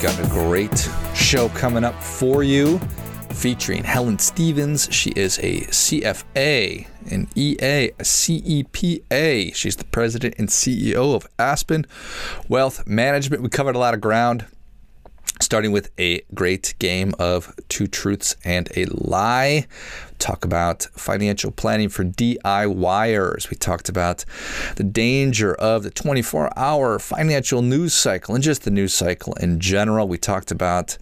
got a great show coming up for you featuring Helen Stephens. She is a CFA, an EA, a CEPA. She's the president and CEO of Aspen Wealth Management. We covered a lot of ground starting with a great game of two truths and a lie. Talk about financial planning for DIYers. We talked about the danger of the 24 hour financial news cycle and just the news cycle in general. We talked about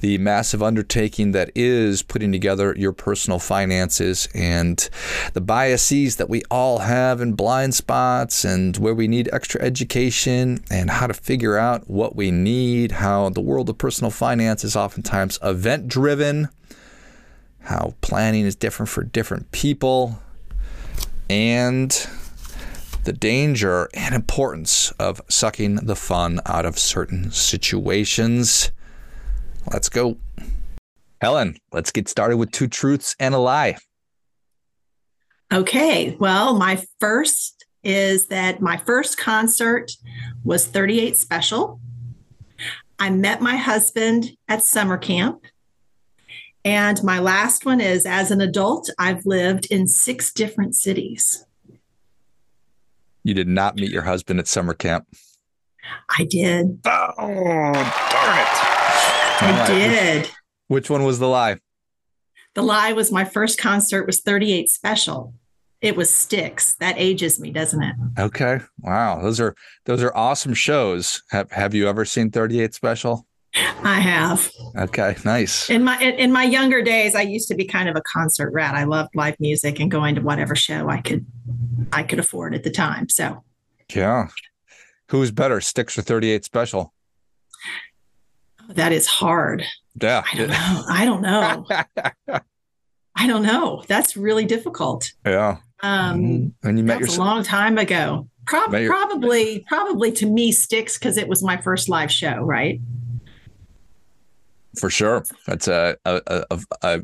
the massive undertaking that is putting together your personal finances and the biases that we all have and blind spots and where we need extra education and how to figure out what we need, how the world of personal finance is oftentimes event driven how planning is different for different people, and the danger and importance of sucking the fun out of certain situations. Let's go. Helen, let's get started with two truths and a lie. Okay. Well, my first is that my first concert was 38 Special. I met my husband at summer camp. And my last one is as an adult, I've lived in six different cities. You did not meet your husband at summer camp. I did. Oh, darn it. I right. did. Which, which one was the lie? The lie was my first concert was 38 Special. It was Styx. That ages me, doesn't it? Okay. Wow. Those are those are awesome shows. Have have you ever seen 38 Special? I have. Okay, nice. In my in my younger days, I used to be kind of a concert rat. I loved live music and going to whatever show I could I could afford at the time. So, yeah. Who's better, Styx or 38 Special? That is hard. Yeah. I don't know. I don't know. I don't know. That's really difficult. Yeah. Um, mm-hmm. and you met your a long time ago. Pro- your- probably, probably to me, Styx because it was my first live show, right? For sure, that's a a, a,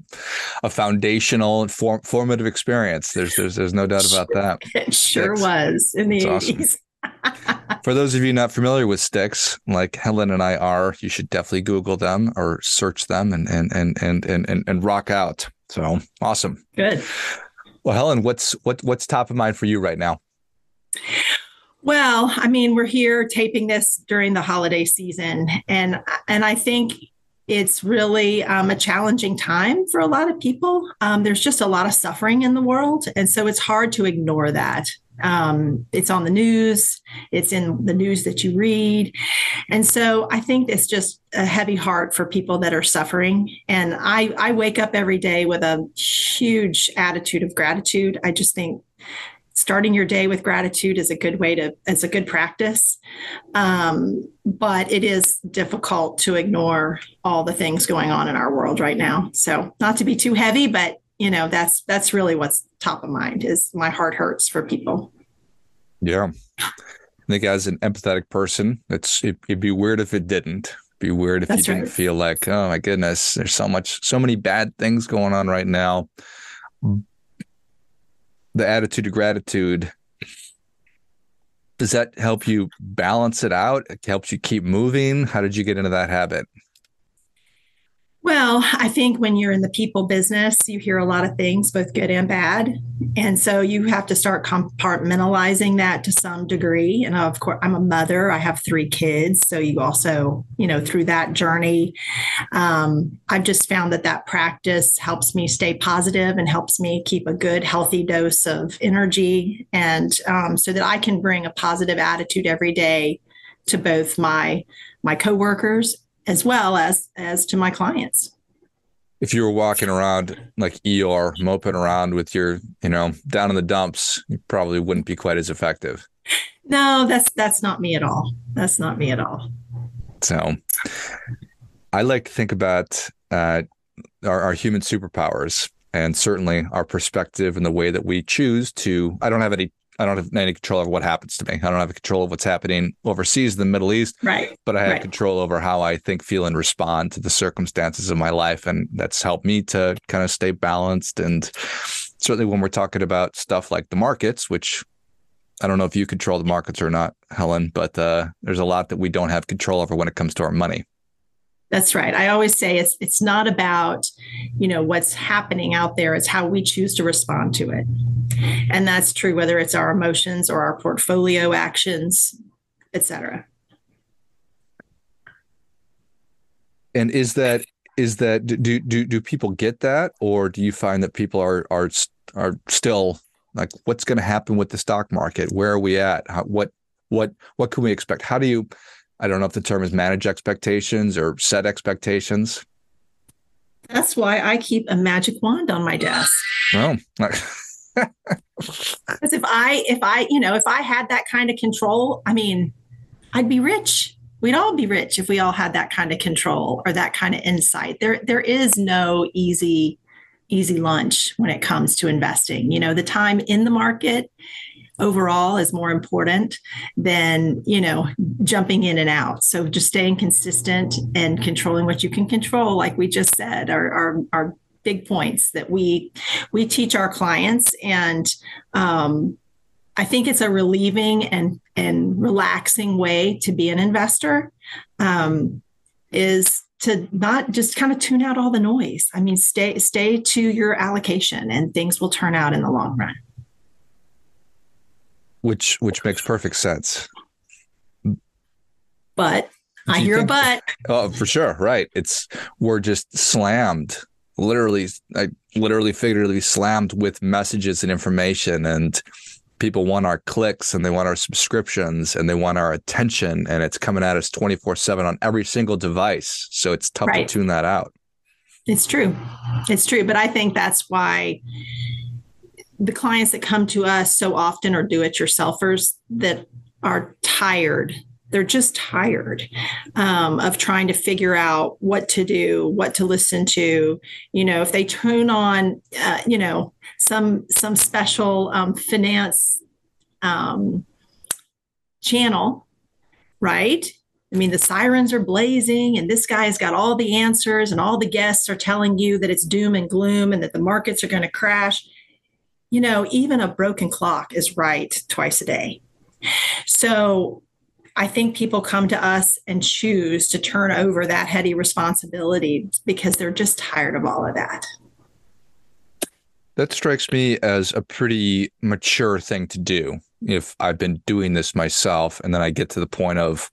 a foundational and form, formative experience. There's there's there's no doubt about that. It sure was in the eighties. Awesome. For those of you not familiar with Styx, like Helen and I are, you should definitely Google them or search them and and and and and and, and rock out. So awesome. Good. Well, Helen, what's what what's top of mind for you right now? Well, I mean, we're here taping this during the holiday season, and and I think it's really um, a challenging time for a lot of people. Um, there's just a lot of suffering in the world. And so it's hard to ignore that. Um, it's on the news, it's in the news that you read. And so I think it's just a heavy heart for people that are suffering. And I, I wake up every day with a huge attitude of gratitude. I just think starting your day with gratitude is a good way to it's a good practice. Um, but it is difficult to ignore all the things going on in our world right now. So not to be too heavy but you know that's that's really what's top of mind is my heart hurts for people. Yeah. I think as an empathetic person it's it, would be weird if it didn't. Be weird if that's you didn't feel like oh my goodness there's so much so many bad things going on right now the attitude of gratitude does that help you balance it out? It helps you keep moving? How did you get into that habit well, I think when you're in the people business, you hear a lot of things, both good and bad. And so you have to start compartmentalizing that to some degree. And of course, I'm a mother, I have three kids. So you also, you know, through that journey, um, I've just found that that practice helps me stay positive and helps me keep a good, healthy dose of energy. And um, so that I can bring a positive attitude every day to both my my coworkers as well as as to my clients if you were walking around like Eeyore, moping around with your, you know, down in the dumps, you probably wouldn't be quite as effective. No, that's that's not me at all. That's not me at all. So, I like to think about uh, our, our human superpowers and certainly our perspective and the way that we choose to. I don't have any I don't have any control over what happens to me. I don't have control of what's happening overseas in the Middle East. Right. But I have right. control over how I think, feel, and respond to the circumstances of my life. And that's helped me to kind of stay balanced. And certainly when we're talking about stuff like the markets, which I don't know if you control the markets or not, Helen, but uh, there's a lot that we don't have control over when it comes to our money. That's right. I always say it's it's not about, you know, what's happening out there. It's how we choose to respond to it. And that's true whether it's our emotions or our portfolio actions, et cetera. And is that is that do do do people get that or do you find that people are are are still like what's going to happen with the stock market? Where are we at? How, what what what can we expect? How do you I don't know if the term is manage expectations or set expectations. That's why I keep a magic wand on my desk. Oh. Because if I if I, you know, if I had that kind of control, I mean, I'd be rich. We'd all be rich if we all had that kind of control or that kind of insight. There there is no easy easy lunch when it comes to investing. You know, the time in the market overall is more important than you know jumping in and out. So just staying consistent and controlling what you can control like we just said are, are, are big points that we we teach our clients. And um, i think it's a relieving and and relaxing way to be an investor um, is to not just kind of tune out all the noise. I mean stay stay to your allocation and things will turn out in the long run which which makes perfect sense. But I hear think, a but. Oh, for sure, right? It's we're just slammed, literally, I literally, figuratively slammed with messages and information, and people want our clicks and they want our subscriptions and they want our attention, and it's coming at us twenty four seven on every single device. So it's tough right. to tune that out. It's true, it's true, but I think that's why the clients that come to us so often are do it yourselfers that are tired. They're just tired um, of trying to figure out what to do, what to listen to. You know, if they tune on, uh, you know, some some special um, finance um, channel, right? I mean, the sirens are blazing, and this guy's got all the answers, and all the guests are telling you that it's doom and gloom and that the markets are going to crash you know, even a broken clock is right twice a day. So I think people come to us and choose to turn over that heady responsibility because they're just tired of all of that. That strikes me as a pretty mature thing to do. If I've been doing this myself and then I get to the point of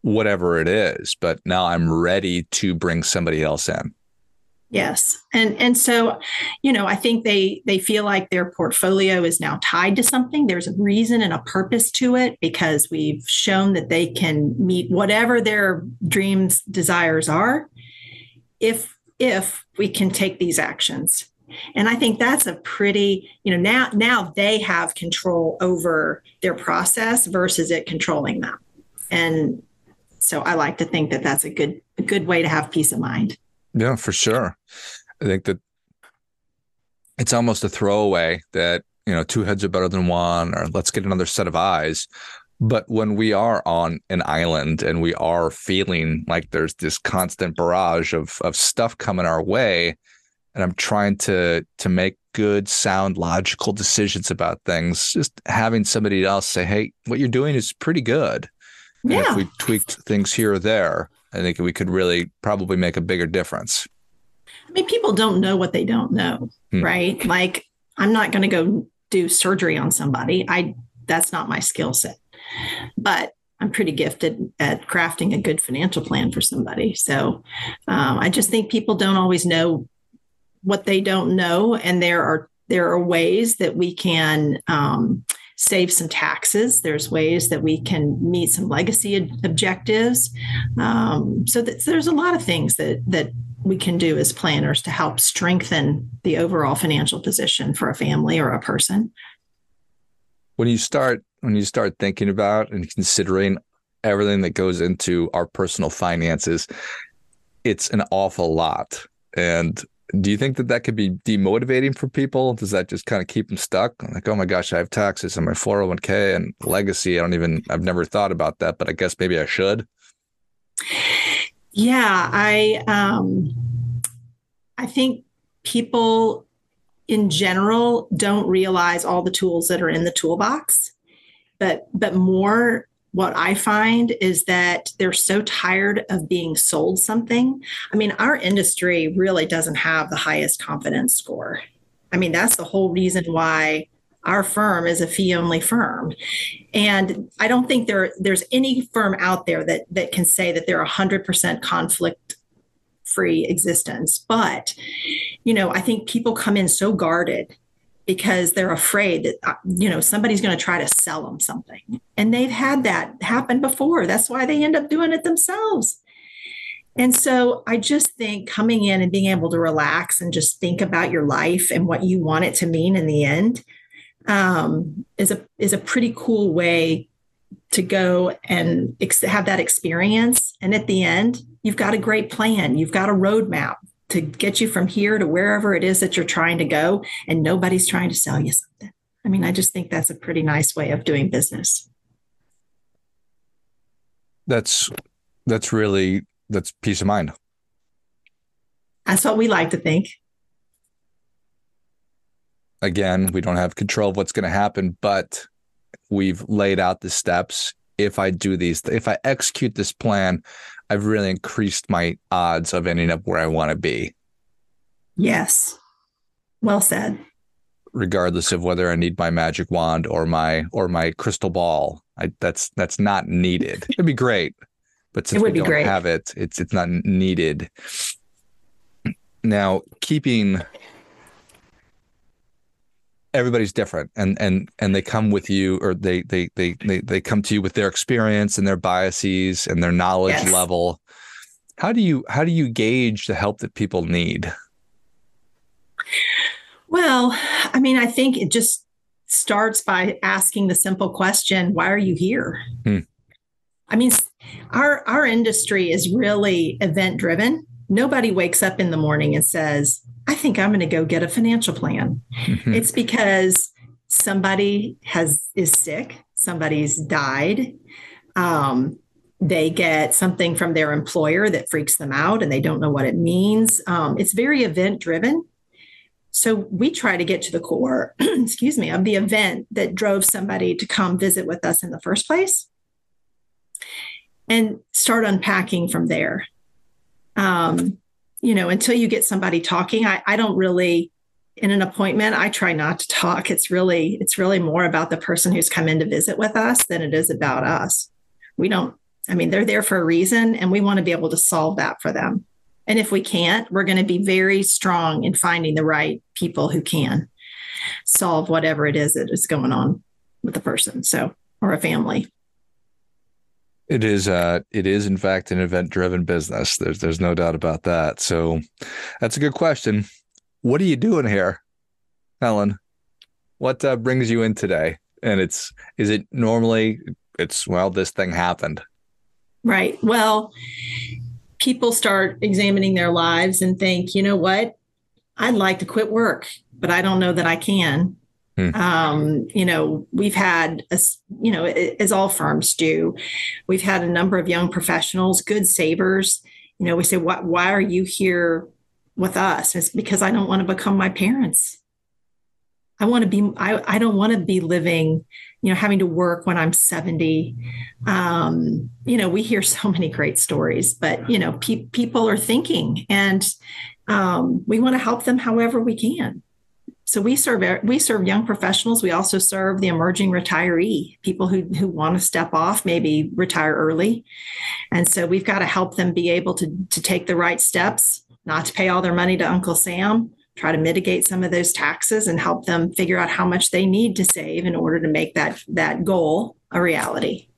whatever it is, but now I'm ready to bring somebody else in. Yes. And and so, you know, I think they they feel like their portfolio is now tied to something. There's a reason and a purpose to it because we've shown that they can meet whatever their dreams desires are if if we can take these actions. And I think that's a pretty, you know, now now they have control over their process versus it controlling them. And so I like to think that that's a good a good way to have peace of mind. Yeah, for sure. I think that it's almost a throwaway that, you know, two heads are better than one, or let's get another set of eyes. But when we are on an island and we are feeling like there's this constant barrage of of stuff coming our way, and I'm trying to to make good, sound, logical decisions about things, just having somebody else say, "Hey, what you're doing is pretty good." Yeah. And if we tweaked things here or there, I think we could really probably make a bigger difference. I mean, people don't know what they don't know, hmm. right? Like, I'm not going to go do surgery on somebody. I that's not my skill set, but I'm pretty gifted at crafting a good financial plan for somebody. So um, I just think people don't always know what they don't know, and there are there are ways that we can um, save some taxes. There's ways that we can meet some legacy objectives. Um, so there's a lot of things that that we can do as planners to help strengthen the overall financial position for a family or a person. When you start when you start thinking about and considering everything that goes into our personal finances, it's an awful lot. And do you think that that could be demotivating for people? Does that just kind of keep them stuck? Like, oh my gosh, I have taxes and my 401k and legacy. I don't even, I've never thought about that, but I guess maybe I should. Yeah, I, um, I think people in general don't realize all the tools that are in the toolbox. but but more what I find is that they're so tired of being sold something. I mean, our industry really doesn't have the highest confidence score. I mean, that's the whole reason why our firm is a fee only firm. And I don't think there there's any firm out there that that can say that they're 100% conflict free existence. But you know, I think people come in so guarded because they're afraid that uh, you know somebody's going to try to sell them something. And they've had that happen before. That's why they end up doing it themselves. And so i just think coming in and being able to relax and just think about your life and what you want it to mean in the end um, is a is a pretty cool way to go and ex- have that experience. And at the end you've got a great plan. You've got a roadmap to get you from here to wherever it is that you're trying to go and nobody's trying to sell you something. I mean i just think that's a pretty nice way of doing business. That's that's really that's peace of mind. That's what we like to think. Again we don't have control of what's going to happen but we've laid out the steps. If i do these if i execute this plan I've really increased my odds of ending up where I want to be. Yes. Well said. Regardless of whether I need my magic wand or my or my crystal ball. I, that's that's not needed. It'd be great. But since we don't great. have it, it's it's not needed. Now, keeping everybody's different and and and they come with you or they they they they, they come to you with their experience and their biases and their knowledge yes. level how do you how do you gauge the help that people need well i mean i think it just starts by asking the simple question why are you here hmm. i mean our our industry is really event driven nobody wakes up in the morning and says I think I'm going to go get a financial plan. Mm-hmm. It's because somebody has is sick, somebody's died. Um, they get something from their employer that freaks them out and they don't know what it means. Um, it's very event driven. So we try to get to the core, excuse me, of the event that drove somebody to come visit with us in the first place and start unpacking from there. Um, you know, until you get somebody talking, I, I don't really in an appointment, I try not to talk. It's really, it's really more about the person who's come in to visit with us than it is about us. We don't, I mean, they're there for a reason and we want to be able to solve that for them. And if we can't, we're going to be very strong in finding the right people who can solve whatever it is that is going on with the person. So, or a family. It is uh it is in fact an event driven business. There's there's no doubt about that. So that's a good question. What are you doing here, Helen? What uh, brings you in today? And it's is it normally it's well this thing happened. Right. Well, people start examining their lives and think, you know what? I'd like to quit work, but I don't know that I can. Hmm. Um, you know, we've had, a, you know, as all firms do, we've had a number of young professionals, good savers. You know, we say, "What? Why are you here with us?" It's because I don't want to become my parents. I want to be. I, I don't want to be living, you know, having to work when I'm 70. Um, you know, we hear so many great stories, but you know, pe- people are thinking, and um, we want to help them however we can. So we serve we serve young professionals. We also serve the emerging retiree, people who who want to step off, maybe retire early, and so we've got to help them be able to to take the right steps, not to pay all their money to Uncle Sam, try to mitigate some of those taxes, and help them figure out how much they need to save in order to make that that goal a reality.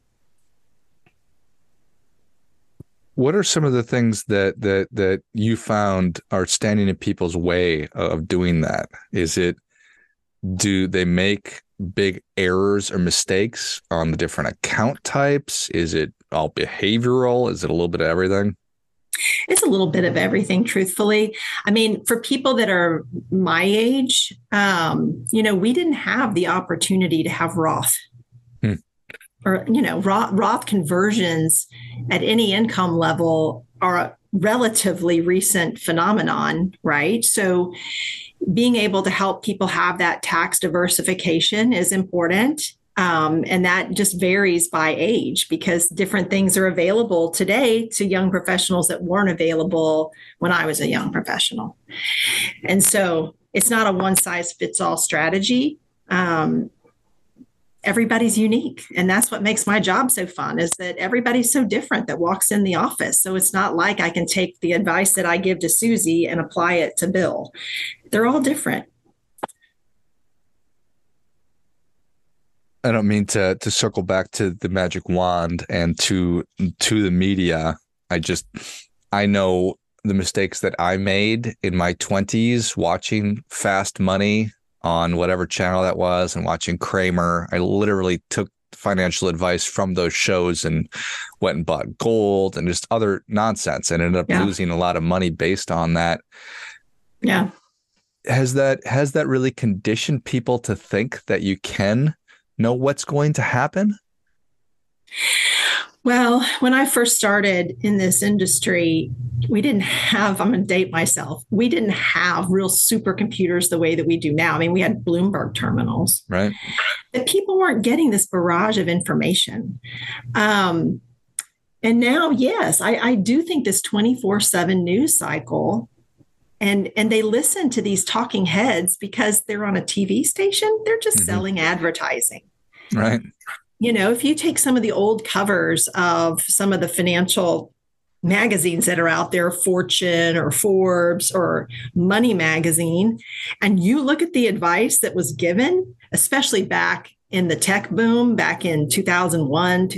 What are some of the things that that that you found are standing in people's way of doing that? Is it do they make big errors or mistakes on the different account types? Is it all behavioral? Is it a little bit of everything? It's a little bit of everything, truthfully. I mean, for people that are my age, um, you know, we didn't have the opportunity to have Roth or you know Roth, Roth conversions at any income level are a relatively recent phenomenon, right? So being able to help people have that tax diversification is important. Um, and that just varies by age because different things are available today to young professionals that weren't available when I was a young professional. And so it's not a one size fits all strategy. Um, everybody's unique. And that's what makes my job so fun is that everybody's so different that walks in the office. So it's not like i can take the advice that i give to susie and apply it to bill. They're all different. I don't mean to to circle back to the magic wand and to to the media. I just I know the mistakes that I made in my 20s watching Fast Money on whatever channel that was and watching Cramer. I literally took financial advice from those shows and went and bought gold and just other nonsense and ended up yeah. losing a lot of money based on that. Yeah. Has that has that really conditioned people to think that you can know what's going to happen? Well, when I first started in this industry, we didn't have, I'm going to date myself, we didn't have real supercomputers the way that we do now. I mean, we had Bloomberg terminals. Right. But people weren't getting this barrage of information. Um, and now, yes, I, I do think this 24 7 news cycle and and they listen to these talking heads because they're on a TV station they're just mm-hmm. selling advertising right you know if you take some of the old covers of some of the financial magazines that are out there Fortune or Forbes or Money magazine and you look at the advice that was given especially back in the tech boom back in 2001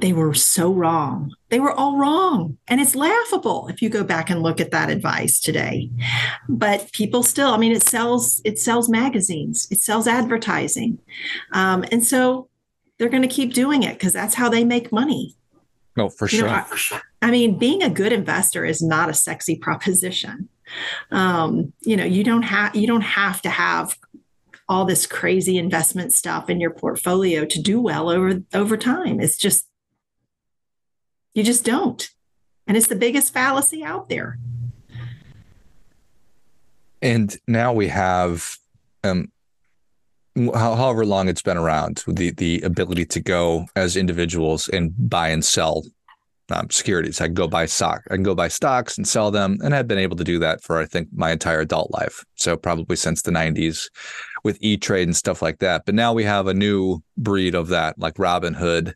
they were so wrong. They were all wrong. And it's laughable if you go back and look at that advice today. But people still, I mean, it sells, it sells magazines, it sells advertising. Um, and so they're going to keep doing it because that's how they make money. Oh, for sure. Know, I, I, mean, being a good investor is not a sexy proposition. Um, you know, you don't have you don't have to have all this crazy investment stuff in your portfolio to do well over over time. It's just you just don't. And it's the biggest fallacy out there. And now we have, um, however long it's been around, the the ability to go as individuals and buy and sell um, securities. I can go buy stock. I can go buy stocks and sell them, and I've been able to do that for I think my entire adult life. So probably since the '90s, with E Trade and stuff like that. But now we have a new breed of that, like Robinhood,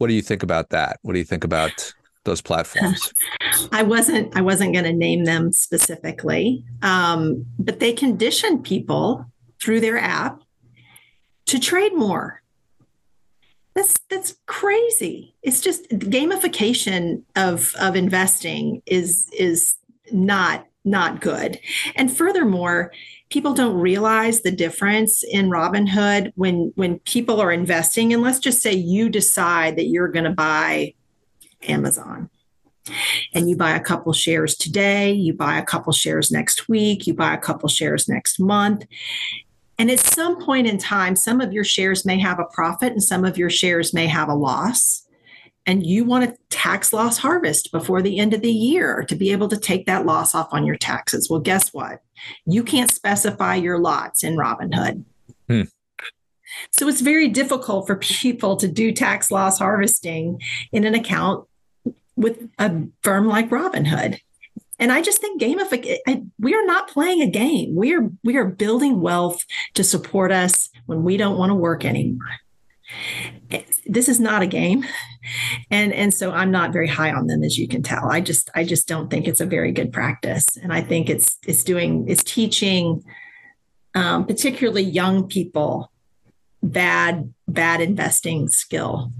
what do you think about that? What do you think about those platforms? I wasn't I wasn't going to name them specifically, um, but they condition people through their app to trade more. That's that's crazy. It's just gamification of of investing is is not not good. And furthermore, people don't realize the difference in Robinhood when when people are investing and let's just say you decide that you're going to buy Amazon and you buy a couple shares today, you buy a couple shares next week, you buy a couple shares next month. And at some point in time, some of your shares may have a profit and some of your shares may have a loss and you want to tax loss harvest before the end of the year to be able to take that loss off on your taxes. Well, guess what? You can't specify your lots in Robinhood. Hmm. So it's very difficult for people to do tax loss harvesting in an account with a firm like Robinhood. And I just think gamification, we are not playing a game. We are we are building wealth to support us when we don't want to work anymore. This is not a game. And and so i'm not very high on them as you can tell. I just i just don't think it's a very good practice. And i think it's it's doing it's teaching um, particularly young people bad bad investing skill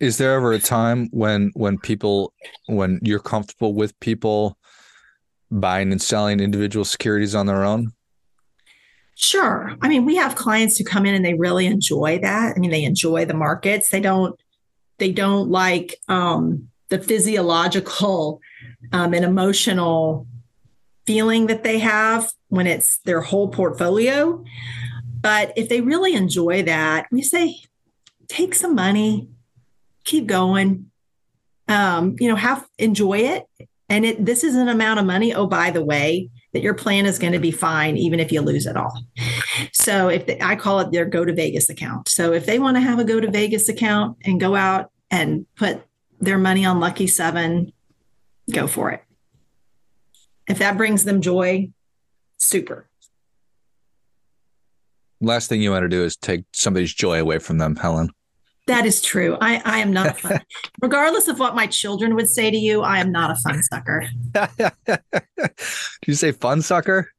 is there ever a time when when people when you're comfortable with people buying and selling individual securities on their own Sure. I mean, we have clients who come in and they really enjoy that. I mean, they enjoy the markets. They don't they don't like um, the physiological um, and emotional feeling that they have when it's their whole portfolio. But if they really enjoy that, we say, take some money, keep going. Um, you know, have enjoy it. And it this is an amount of money. Oh, by the way, that your plan is going to be fine even if you lose it all. So if they, I call it their go to Vegas account. So if they want to have a go to Vegas account and go out and put their money on Lucky 7, go for it. If that brings them joy, super. Last thing you want to do is take somebody's joy away from them, Helen. That is true. I, I am not fun. Regardless of what my children would say to you, I am not a fun sucker. Do you say fun sucker?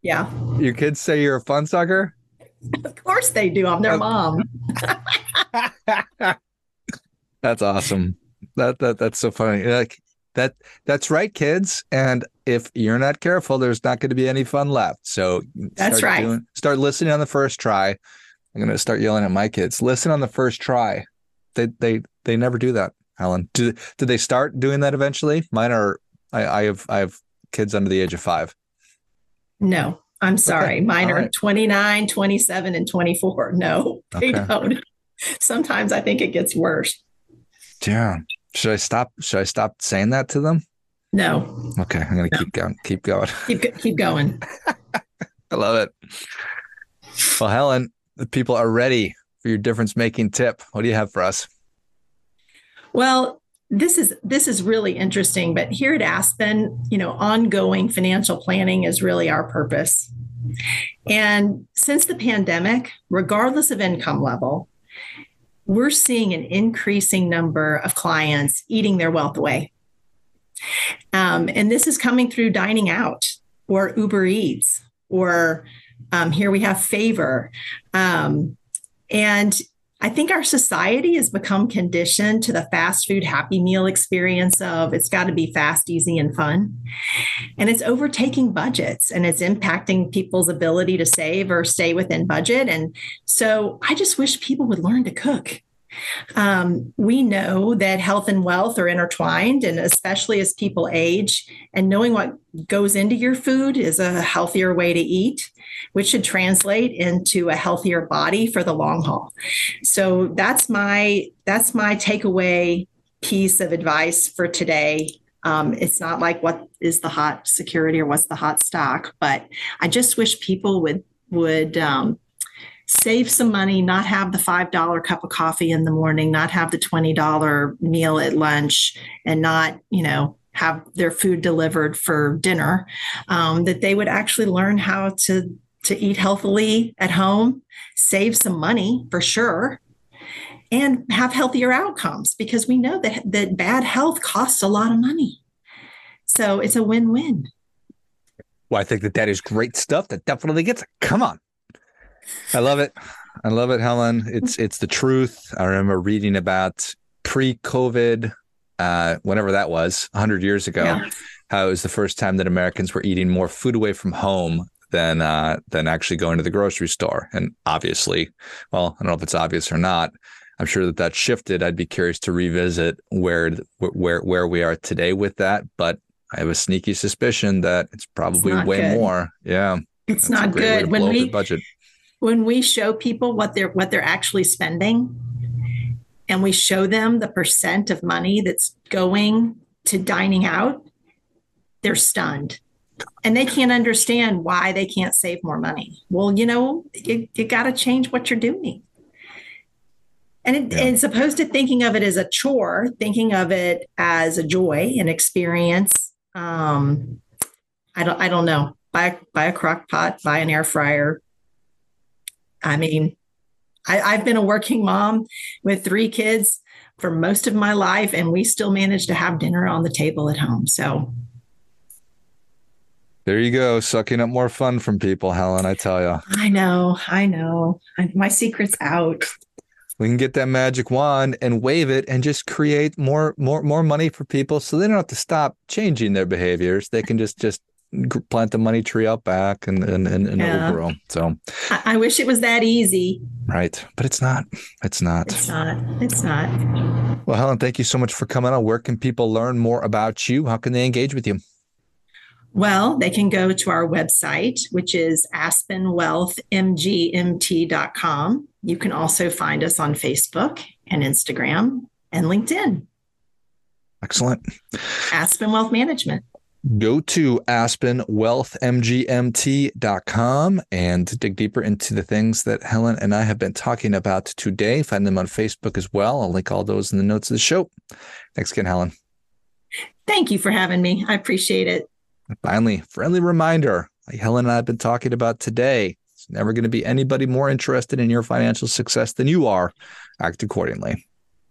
Yeah. Your kids say you're a fun sucker? Of course they do. I'm their oh. mom. that's awesome. That that that's so funny. Like that that's right, kids. And if you're not careful, there's not going to be any fun left. So that's right. Doing, start listening on the first try I'm gonna start yelling at my kids. Listen on the first try. They they they never do that, Helen. Do did they start doing that eventually? Mine are I, I have I have kids under the age of five. No, I'm sorry. Okay. Mine All are right. 29, 27, and 24. No, they okay. don't. Sometimes I think it gets worse. Yeah. Should I stop? Should I stop saying that to them? No. Okay, I'm gonna no. keep going. Keep going. Keep keep going. I love it. Well, Helen, the people are ready for your difference making tip. What do you have for us? Well, this is this is really interesting, but here at Aspen, you know, ongoing financial planning is really our purpose. And since the pandemic, regardless of income level, we're seeing an increasing number of clients eating their wealth away. Um, and this is coming through dining out or Uber Eats or um, here we have favor. Um, and I think our society has become conditioned to the fast food happy meal experience of it's got to be fast, easy, and fun. And it's overtaking budgets and it's impacting people's ability to save or stay within budget. And so I just wish people would learn to cook. Um, we know that health and wealth are intertwined, and especially as people age, and knowing what goes into your food is a healthier way to eat, which should translate into a healthier body for the long haul. So that's my that's my takeaway piece of advice for today. Um, it's not like what is the hot security or what's the hot stock, but I just wish people would would um, save some money, not have the $5 cup of coffee in the morning, not have the $20 meal at lunch, and not, you know, have their food delivered for dinner, um, that they would actually learn how to to eat healthily at home, save some money for sure, and have healthier outcomes because we know that that bad health costs a lot of money. So it's a win-win. Well, I think that that is great stuff. That definitely gets it. Come on. I love it. I love it, Helen. It's it's the truth. I remember reading about pre-COVID, uh, whenever that was, hundred years ago, yeah. how it was the first time that Americans were eating more food away from home than uh, than actually going to the grocery store. And obviously, well, I don't know if it's obvious or not. I'm sure that that shifted. I'd be curious to revisit where where where we are today with that, but I have a sneaky suspicion that it's probably it's way good. more. Yeah, it's not good when we budget when we show people what they're what they're actually spending and we show them the percent of money that's going to dining out they're stunned. And they can't understand why they can't save more money. Well you know you, you got to change what you're doing. And it, yeah. as opposed to thinking of it as a chore thinking of it as a joy an experience um, i don't i don't know. Buy, buy a crock pot buy an air fryer I mean, I, have been a working mom with three kids for most of my life, and we still manage to have dinner on the table at home. So there you go, sucking up more fun from people, Helen. I tell you. I know, I know. I, my secret's out. We can get that magic wand and wave it, and just create more, more, more money for people, so they don't have to stop changing their behaviors. They can just, just plant the money tree out back and and, and, and yeah. grow. So I wish it was that easy. Right. But it's not. It's not. It's not. It's not. Well, Helen, thank you so much for coming on. Where can people learn more about you? How can they engage with you? Well, they can go to our website, which is aspenwealthmgmt.com. You can also find us on Facebook and Instagram and LinkedIn. Excellent. Aspen Wealth Management. Go to aspenwealthmgmt.com and dig deeper into the things that Helen and I have been talking about today. Find them on Facebook as well. I'll link all those in the notes of the show. Thanks again, Helen. Thank you for having me. I appreciate it. Finally, friendly reminder like Helen and I have been talking about today. It's never going to be anybody more interested in your financial success than you are. Act accordingly.